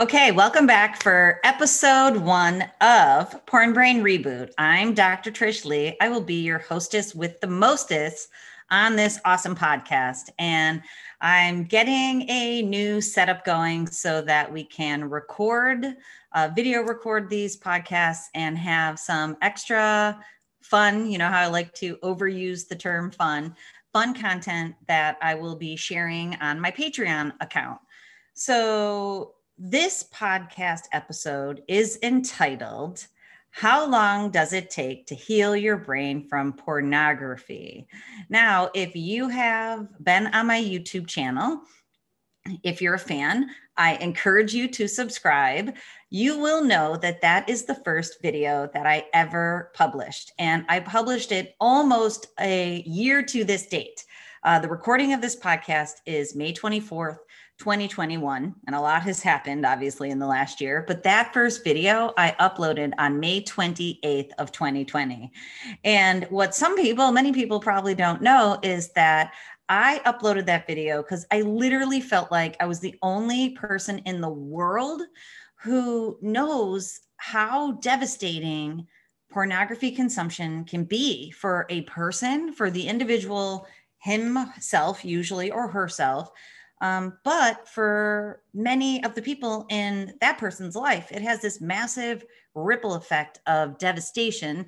Okay, welcome back for episode one of Porn Brain Reboot. I'm Dr. Trish Leigh. I will be your hostess with the mostest on this awesome podcast. And I'm getting a new setup going so that we can record, uh, video record these podcasts and have some extra fun. You know how I like to overuse the term fun, fun content that I will be sharing on my Patreon account. So, this podcast episode is entitled How Long Does It Take to Heal Your Brain from Pornography? Now, if you have been on my YouTube channel, if you're a fan, I encourage you to subscribe. You will know that that is the first video that I ever published. And I published it almost a year to this date. Uh, the recording of this podcast is May 24th, 2021 and a lot has happened obviously in the last year but that first video i uploaded on may 28th of 2020 and what some people many people probably don't know is that i uploaded that video because i literally felt like i was the only person in the world who knows how devastating pornography consumption can be for a person for the individual himself usually or herself um, but for many of the people in that person's life, it has this massive ripple effect of devastation,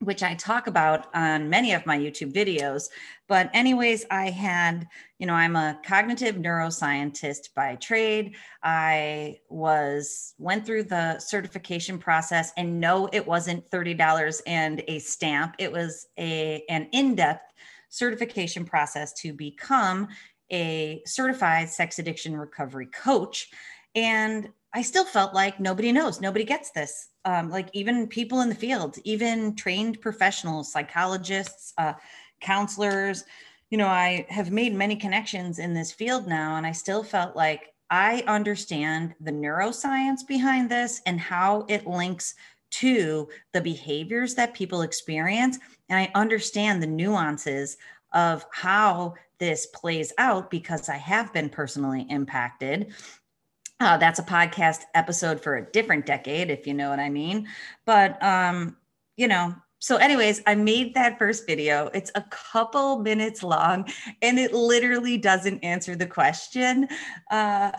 which I talk about on many of my YouTube videos. But, anyways, I had, you know, I'm a cognitive neuroscientist by trade. I was, went through the certification process and no, it wasn't $30 and a stamp. It was a, an in depth certification process to become a certified sex addiction recovery coach. And I still felt like nobody knows, nobody gets this. Um, like even people in the field, even trained professionals, psychologists, uh, counselors, you know, I have made many connections in this field now, and I still felt like I understand the neuroscience behind this and how it links to the behaviors that people experience. And I understand the nuances of how this plays out because I have been personally impacted. Uh, that's a podcast episode for a different decade, if you know what I mean. But, um, you know, so anyways, I made that first video. It's a couple minutes long and it literally doesn't answer the question. Uh,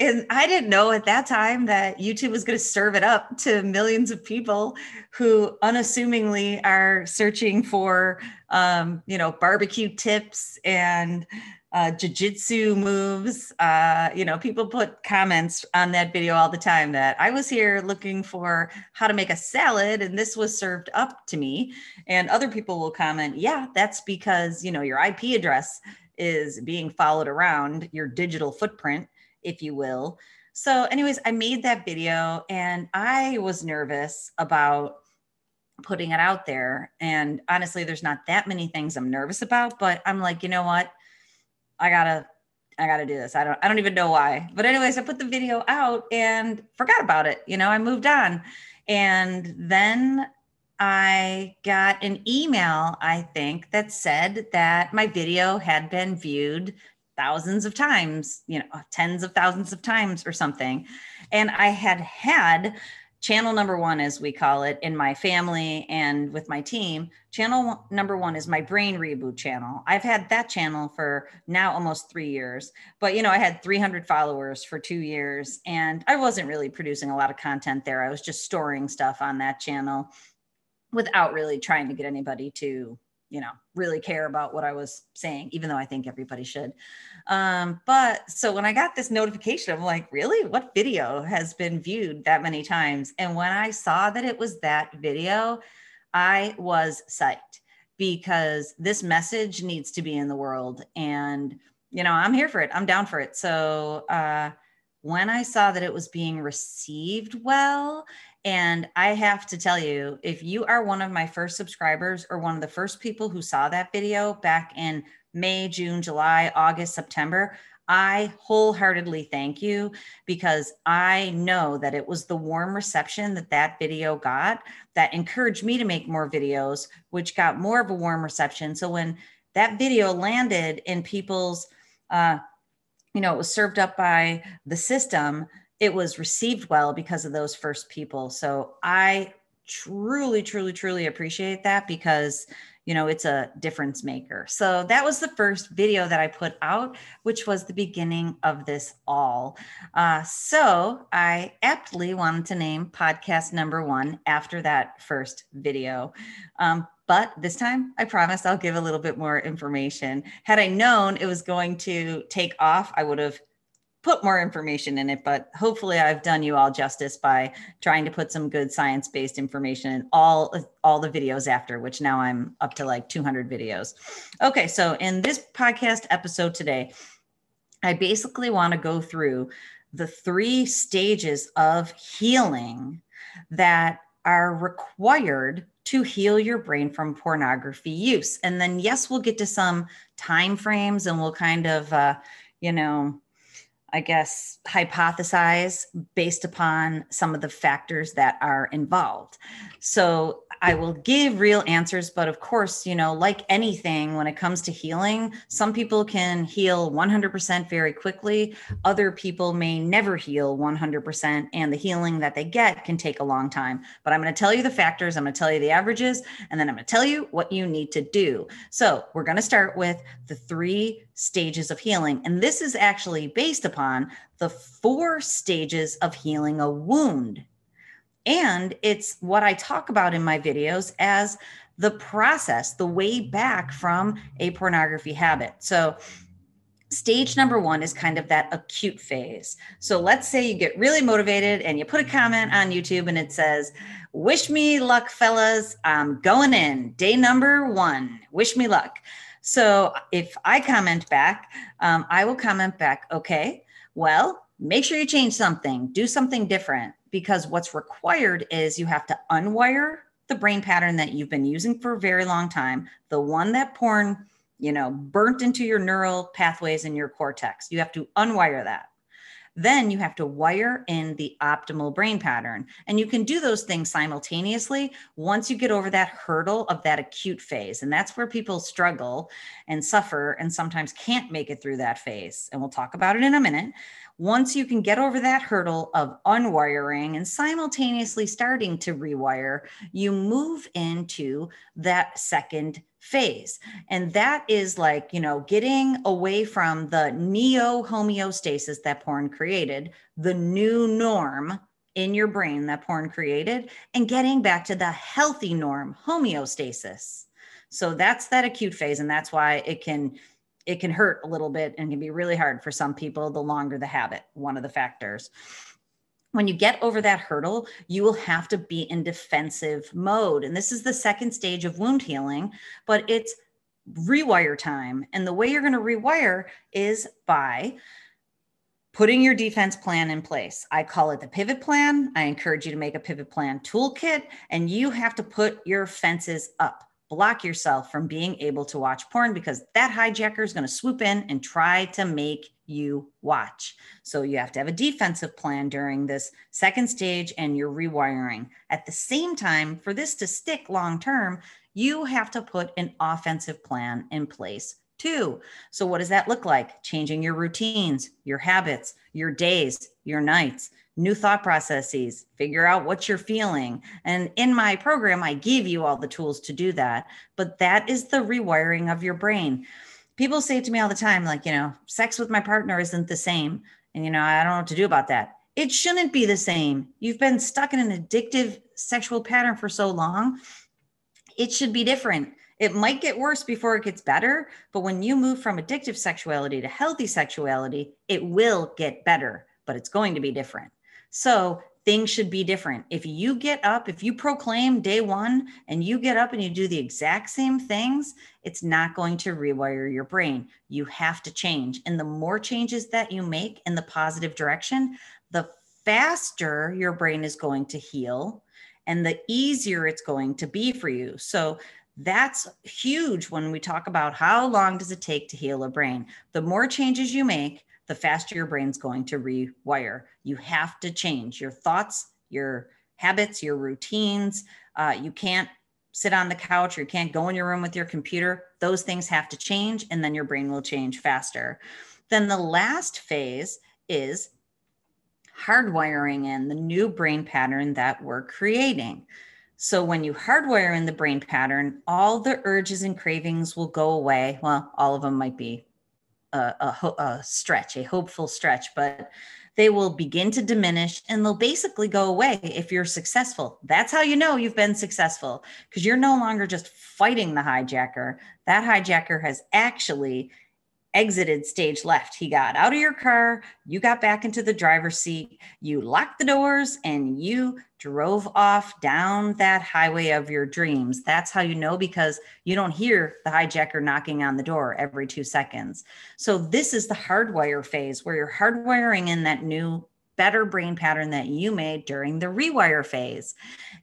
and I didn't know at that time that YouTube was going to serve it up to millions of people who unassumingly are searching for, um, you know, barbecue tips and uh, jujitsu moves. Uh, you know, people put comments on that video all the time that I was here looking for how to make a salad and this was served up to me. And other people will comment, yeah, that's because, you know, your IP address is being followed around, your digital footprint if you will. So, anyways, I made that video and I was nervous about putting it out there. And honestly, there's not that many things I'm nervous about, but I'm like, you know what? I gotta, I gotta do this. I don't, I don't even know why. But anyways, I put the video out and forgot about it. You know, I moved on. And then I got an email, I think, that said that my video had been viewed thousands of times, you know, tens of thousands of times or something. And I had had channel number one, as we call it, in my family and with my team. Channel number one is my brain reboot channel. I've had that channel for now almost three years, but you know, I had 300 followers for two years and I wasn't really producing a lot of content there. I was just storing stuff on that channel without really trying to get anybody to you know really care about what i was saying even though i think everybody should. Um, but so when i got this notification i'm like really? What video has been viewed that many times? And when i saw that it was that video i was psyched because this message needs to be in the world. And you know i'm here for it. I'm down for it. So uh, when i saw that it was being received well and I have to tell you, if you are one of my first subscribers or one of the first people who saw that video back in May, June, July, August, September, I wholeheartedly thank you because I know that it was the warm reception that that video got that encouraged me to make more videos, which got more of a warm reception. So when that video landed in people's, uh, you know, it was served up by the system it was received well because of those first people. So I truly, truly, truly appreciate that because you know it's a difference maker. So that was the first video that i put out which was the beginning of this all. Uh, so i aptly wanted to name podcast number one after that first video. Um, but this time i promise i'll give a little bit more information. Had i known it was going to take off i would have put more information in it, but hopefully I've done you all justice by trying to put some good science-based information in all all the videos after, which now I'm up to like 200 videos. Okay, so in this podcast episode today, I basically want to go through the three stages of healing that are required to heal your brain from pornography use. And then yes, we'll get to some time frames and we'll kind of uh, you know, I guess, hypothesize based upon some of the factors that are involved. So I will give real answers, but of course, you know, like anything when it comes to healing, some people can heal 100% very quickly. Other people may never heal 100%, and the healing that they get can take a long time. But I'm going to tell you the factors, I'm going to tell you the averages, and then I'm going to tell you what you need to do. So we're going to start with the three stages of healing. And this is actually based upon the four stages of healing a wound and it's what I talk about in my videos as the process, the way back from a pornography habit. So, stage number one is kind of that acute phase. So, let's say you get really motivated and you put a comment on YouTube and it says, Wish me luck, fellas. I'm going in. Day number one. Wish me luck. So, if I comment back, um, I will comment back, okay, well, make sure you change something, do something different because what's required is you have to unwire the brain pattern that you've been using for a very long time, the one that porn, you know, burnt into your neural pathways in your cortex. You have to unwire that. Then you have to wire in the optimal brain pattern. And you can do those things simultaneously once you get over that hurdle of that acute phase. And that's where people struggle and suffer and sometimes can't make it through that phase. And we'll talk about it in a minute. Once you can get over that hurdle of unwiring and simultaneously starting to rewire, you move into that second phase. And that is like, you know, getting away from the neo homeostasis that porn created, the new norm in your brain that porn created, and getting back to the healthy norm, homeostasis. So that's that acute phase. And that's why it can it can hurt a little bit and can be really hard for some people the longer the habit, one of the factors. When you get over that hurdle, you will have to be in defensive mode. And this is the second stage of wound healing, but it's rewire time. And the way you're going to rewire is by putting your defense plan in place. I call it the pivot plan. I encourage you to make a pivot plan toolkit, and you have to put your fences up block yourself from being able to watch porn because that hijacker is going to swoop in and try to make you watch. So you have to have a defensive plan during this second stage and you're rewiring. At the same time, for this to stick long term, you have to put an offensive plan in place too. So, what does that look like? Changing your routines, your habits, your days, your nights, new thought processes, figure out what you're feeling. And in my program, I give you all the tools to do that. But that is the rewiring of your brain. People say to me all the time, like, you know, sex with my partner isn't the same. And, you know, I don't know what to do about that. It shouldn't be the same. You've been stuck in an addictive sexual pattern for so long. It should be different. It might get worse before it gets better, but when you move from addictive sexuality to healthy sexuality, it will get better, but it's going to be different. So things should be different. If you get up, if you proclaim day one and you get up and you do the exact same things, it's not going to rewire your brain. You have to change. And the more changes that you make in the positive direction, the faster your brain is going to heal and the easier it's going to be for you. So that's huge when we talk about how long does it take to heal a brain. The more changes you make, the faster your brain's going to rewire. You have to change your thoughts, your habits, your routines. Uh, you can't sit on the couch or you can't go in your room with your computer. Those things have to change, and then your brain will change faster. Then the last phase is hardwiring in the new brain pattern that we're creating. So when you hardwire in the brain pattern, all the urges and cravings will go away. Well, all of them might be a, a, a stretch, a hopeful stretch, but they will begin to diminish and they'll basically go away if you're successful. That's how you know you've been successful because you're no longer just fighting the hijacker. That hijacker has actually exited stage left. He got out of your car, you got back into the driver's seat, you locked the doors, and you drove off down that highway of your dreams. That's how you know because you don't hear the hijacker knocking on the door every two seconds. So, this is the hardwire phase where you're hardwiring in that new better brain pattern that you made during the rewire phase.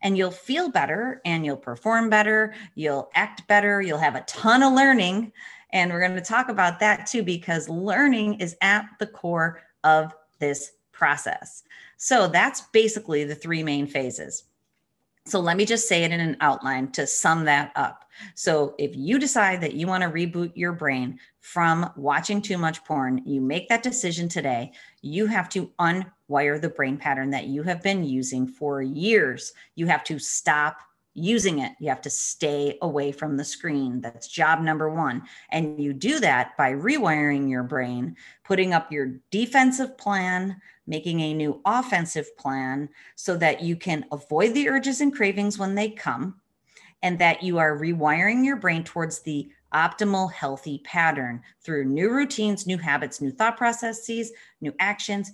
And you'll feel better and you'll perform better, you'll act better, you'll have a ton of learning and we're going to talk about that too, because learning is at the core of this process. So that's basically the three main phases. So let me just say it in an outline to sum that up. So if you decide that you want to reboot your brain from watching too much porn, you make that decision today, you have to unwire the brain pattern that you have been using for years. You have to stop using it. You have to stay away from the screen. That's job number one. And you do that by rewiring your brain, putting up your defensive plan, making a new offensive plan so that you can avoid the urges and cravings when they come, and that you are rewiring your brain towards the optimal healthy pattern through new routines, new habits, new thought processes, new actions,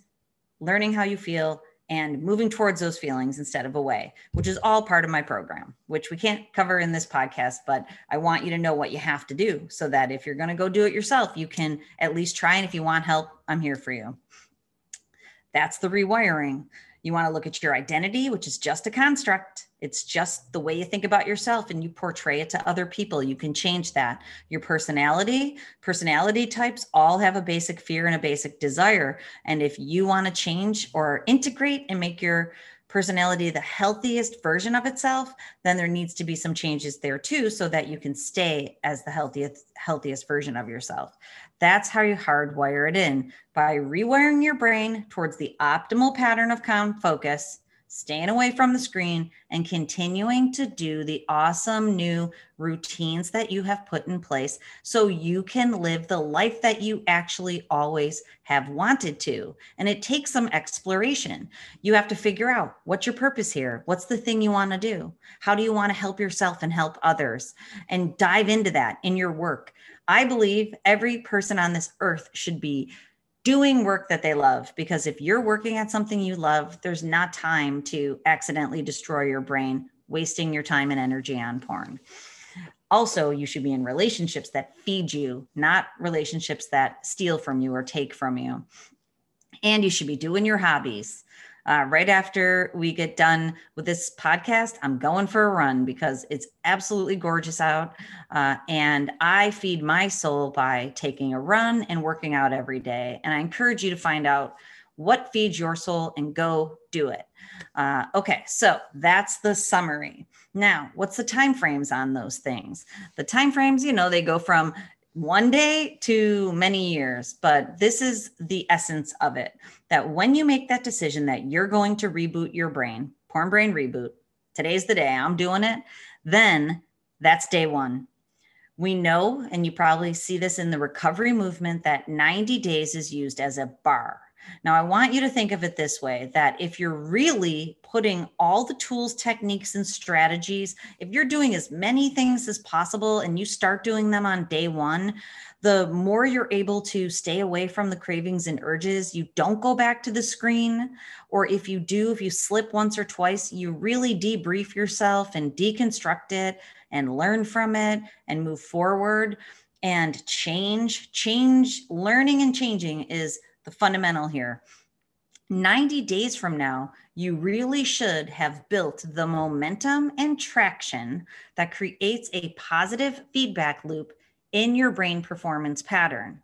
learning how you feel, and moving towards those feelings instead of away, which is all part of my program, which we can't cover in this podcast, but I want you to know what you have to do so that if you're going to go do it yourself, you can at least try. And if you want help, I'm here for you. That's the rewiring. You want to look at your identity, which is just a construct. It's just the way you think about yourself and you portray it to other people. You can change that. Your personality, personality types all have a basic fear and a basic desire. And if you want to change or integrate and make your personality the healthiest version of itself, then there needs to be some changes there too, so that you can stay as the healthiest healthiest version of yourself. That's how you hardwire it in by rewiring your brain towards the optimal pattern of calm focus staying away from the screen, and continuing to do the awesome new routines that you have put in place so you can live the life that you actually always have wanted to. And it takes some exploration. You have to figure out what's your purpose here? What's the thing you want to do? How do you want to help yourself and help others? And dive into that in your work. I believe every person on this earth should be doing work that they love because if you're working at something you love there's not time to accidentally destroy your brain wasting your time and energy on porn. Also you should be in relationships that feed you not relationships that steal from you or take from you. And you should be doing your hobbies uh, right after we get done with this podcast, I'm going for a run because it's absolutely gorgeous out. Uh, and I feed my soul by taking a run and working out every day. And I encourage you to find out what feeds your soul and go do it. Uh, okay, so that's the summary. Now, what's the time frames on those things? The time frames, you know, they go from one day to many years, but this is the essence of it that when you make that decision that you're going to reboot your brain, porn brain reboot, today's the day I'm doing it, then that's day one. We know, and you probably see this in the recovery movement, that 90 days is used as a bar. Now, I want you to think of it this way that if you're really putting all the tools, techniques, and strategies, if you're doing as many things as possible and you start doing them on day one, the more you're able to stay away from the cravings and urges. You don't go back to the screen. Or if you do, if you slip once or twice, you really debrief yourself and deconstruct it and learn from it and move forward and change. Change, learning and changing is the fundamental here. 90 days from now, you really should have built the momentum and traction that creates a positive feedback loop in your brain performance pattern.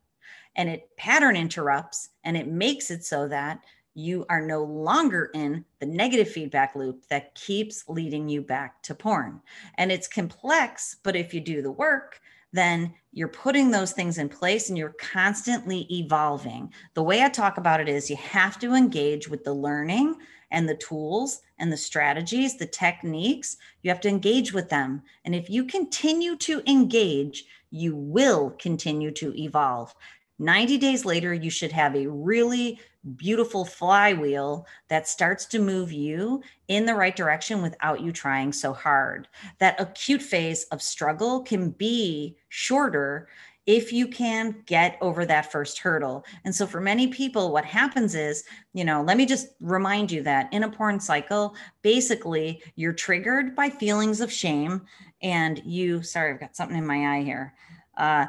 And it pattern interrupts and it makes it so that you are no longer in the negative feedback loop that keeps leading you back to porn. And it's complex, but if you do the work, then you're putting those things in place and you're constantly evolving. The way I talk about it is you have to engage with the learning and the tools and the strategies, the techniques. You have to engage with them. And if you continue to engage, you will continue to evolve. 90 days later, you should have a really beautiful flywheel that starts to move you in the right direction without you trying so hard. That acute phase of struggle can be shorter if you can get over that first hurdle. And so for many people, what happens is, you know, let me just remind you that in a porn cycle, basically you're triggered by feelings of shame and you, sorry, I've got something in my eye here. Uh,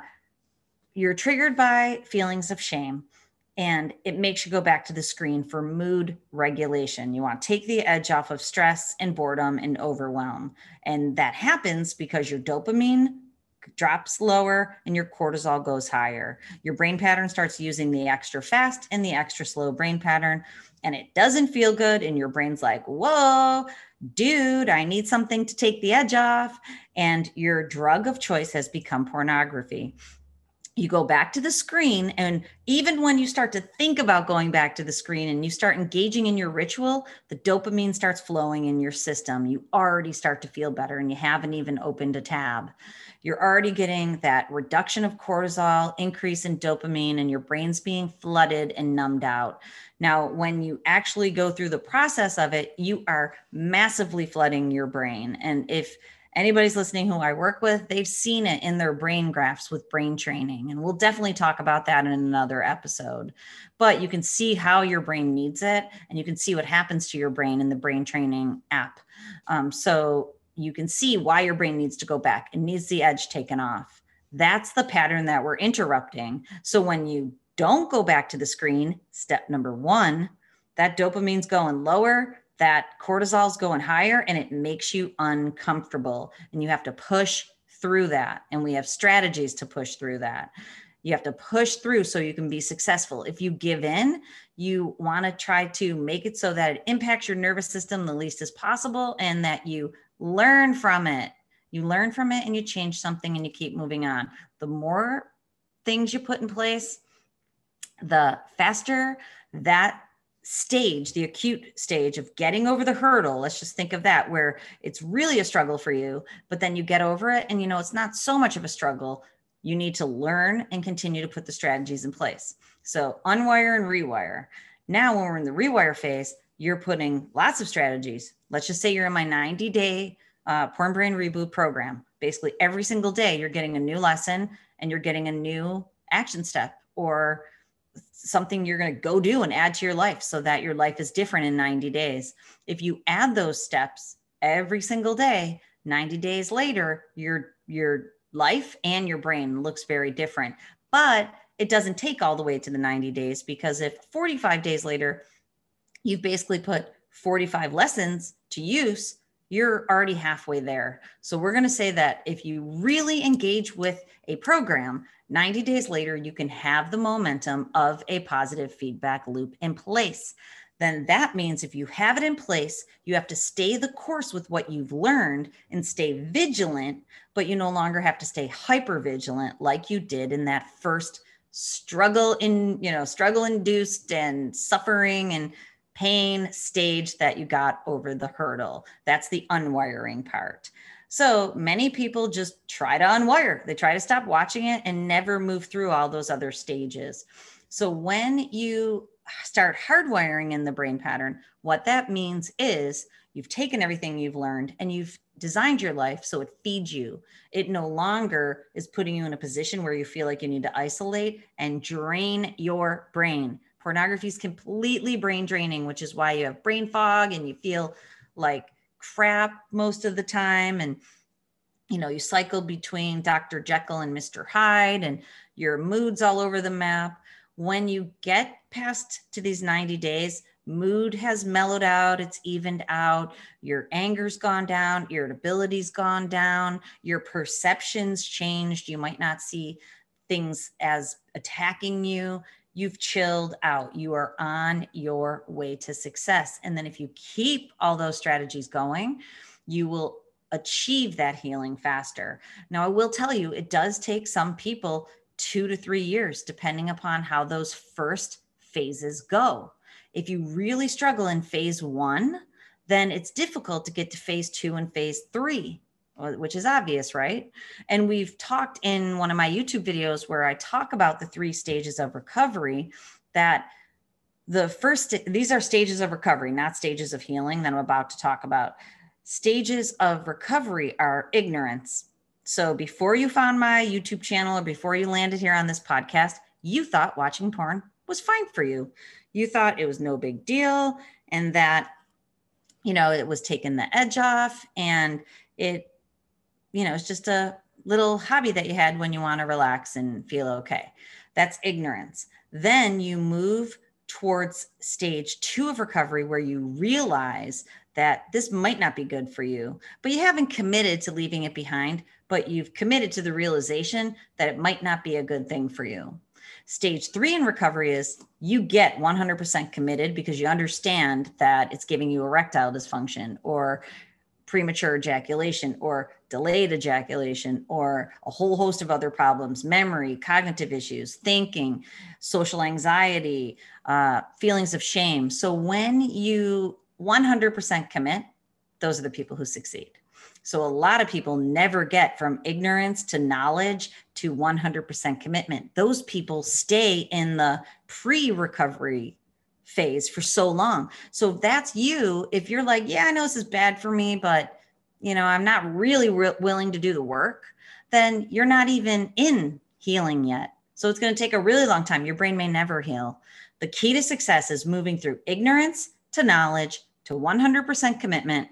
you're triggered by feelings of shame and it makes you go back to the screen for mood regulation. You want to take the edge off of stress and boredom and overwhelm. And that happens because your dopamine drops lower and your cortisol goes higher. Your brain pattern starts using the extra fast and the extra slow brain pattern, and it doesn't feel good. And your brain's like, whoa, dude, I need something to take the edge off. And your drug of choice has become pornography you go back to the screen and even when you start to think about going back to the screen and you start engaging in your ritual the dopamine starts flowing in your system. You already start to feel better and you haven't even opened a tab. You're already getting that reduction of cortisol increase in dopamine and your brain's being flooded and numbed out. Now when you actually go through the process of it you are massively flooding your brain. And if anybody's listening who I work with, they've seen it in their brain graphs with brain training. And we'll definitely talk about that in another episode. But you can see how your brain needs it and you can see what happens to your brain in the brain training app. Um, so you can see why your brain needs to go back. and needs the edge taken off. That's the pattern that we're interrupting. So when you don't go back to the screen, step number one, that dopamine's going lower that cortisol is going higher and it makes you uncomfortable. And you have to push through that. And we have strategies to push through that. You have to push through so you can be successful. If you give in you want to try to make it so that it impacts your nervous system the least as possible and that you learn from it. You learn from it and you change something and you keep moving on. The more things you put in place the faster that stage, the acute stage of getting over the hurdle, let's just think of that, where it's really a struggle for you, but then you get over it and you know it's not so much of a struggle. You need to learn and continue to put the strategies in place. So, unwire and rewire. Now, when we're in the rewire phase, you're putting lots of strategies. Let's just say you're in my 90 day uh, porn brain reboot program. Basically, every single day, you're getting a new lesson and you're getting a new action step or something you're going to go do and add to your life so that your life is different in 90 days. If you add those steps every single day, 90 days later, your your life and your brain looks very different. But it doesn't take all the way to the 90 days because if 45 days later you've basically put 45 lessons to use, you're already halfway there. So we're going to say that if you really engage with a program, 90 days later, you can have the momentum of a positive feedback loop in place. Then that means if you have it in place, you have to stay the course with what you've learned and stay vigilant, but you no longer have to stay hyper vigilant like you did in that first struggle in, you know, struggle induced and suffering and pain stage that you got over the hurdle. That's the unwiring part. So many people just try to unwire, they try to stop watching it and never move through all those other stages. So when you start hardwiring in the brain pattern, what that means is you've taken everything you've learned and you've designed your life so it feeds you. It no longer is putting you in a position where you feel like you need to isolate and drain your brain. Pornography is completely brain draining, which is why you have brain fog and you feel like crap most of the time. And, you know, you cycle between Dr. Jekyll and Mr. Hyde, and your mood's all over the map. When you get past to these 90 days, mood has mellowed out, it's evened out, your anger's gone down, irritability's gone down, your perceptions changed. You might not see things as attacking you you've chilled out. You are on your way to success. And then if you keep all those strategies going, you will achieve that healing faster. Now, I will tell you, it does take some people two to three years, depending upon how those first phases go. If you really struggle in phase one, then it's difficult to get to phase two and phase three, Uh, which is obvious, right? And we've talked in one of my YouTube videos where I talk about the three stages of recovery that the first, these are stages of recovery, not stages of healing that I'm about to talk about. Stages of recovery are ignorance. So before you found my YouTube channel or before you landed here on this podcast, you thought watching porn was fine for you. You thought it was no big deal and that, you know, it was taking the edge off and it, you know, it's just a little hobby that you had when you want to relax and feel okay. That's ignorance. Then you move towards stage two of recovery where you realize that this might not be good for you, but you haven't committed to leaving it behind, but you've committed to the realization that it might not be a good thing for you. Stage three in recovery is you get 100% committed because you understand that it's giving you erectile dysfunction or premature ejaculation or delayed ejaculation or a whole host of other problems memory cognitive issues thinking social anxiety uh, feelings of shame so when you 100% commit those are the people who succeed so a lot of people never get from ignorance to knowledge to 100% commitment those people stay in the pre-recovery phase for so long. So if that's you. If you're like, yeah, I know this is bad for me, but you know, I'm not really re- willing to do the work, then you're not even in healing yet. So it's going to take a really long time. Your brain may never heal. The key to success is moving through ignorance to knowledge to 100% commitment,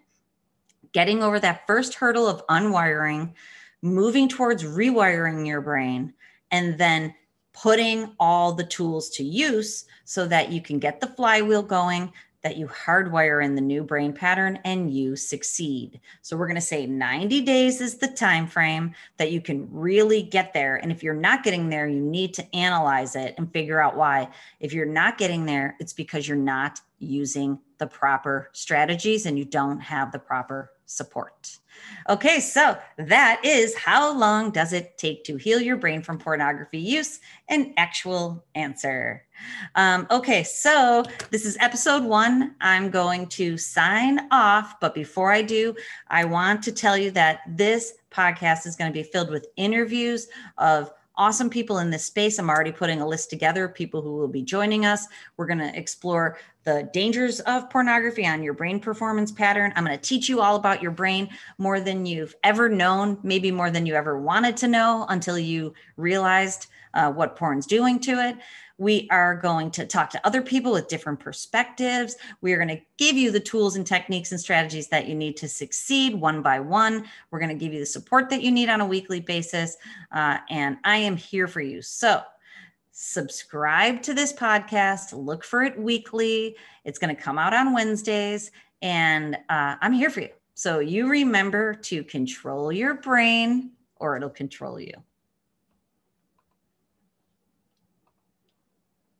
getting over that first hurdle of unwiring, moving towards rewiring your brain, and then putting all the tools to use so that you can get the flywheel going that you hardwire in the new brain pattern and you succeed. So we're going to say 90 days is the time frame that you can really get there. And if you're not getting there you need to analyze it and figure out why. If you're not getting there it's because you're not using the proper strategies and you don't have the proper support Okay, so that is how long does it take to heal your brain from pornography use? An actual answer. Um, okay, so this is episode one. I'm going to sign off, but before I do, I want to tell you that this podcast is going to be filled with interviews of awesome people in this space. I'm already putting a list together of people who will be joining us. We're going to explore the dangers of pornography on your brain performance pattern. I'm going to teach you all about your brain more than you've ever known, maybe more than you ever wanted to know until you realized uh, what porn's doing to it. We are going to talk to other people with different perspectives. We are going to give you the tools and techniques and strategies that you need to succeed one by one. We're going to give you the support that you need on a weekly basis. Uh, and I am here for you. So, subscribe to this podcast, look for it weekly. It's going to come out on Wednesdays, and uh, I'm here for you. So, you remember to control your brain or it'll control you.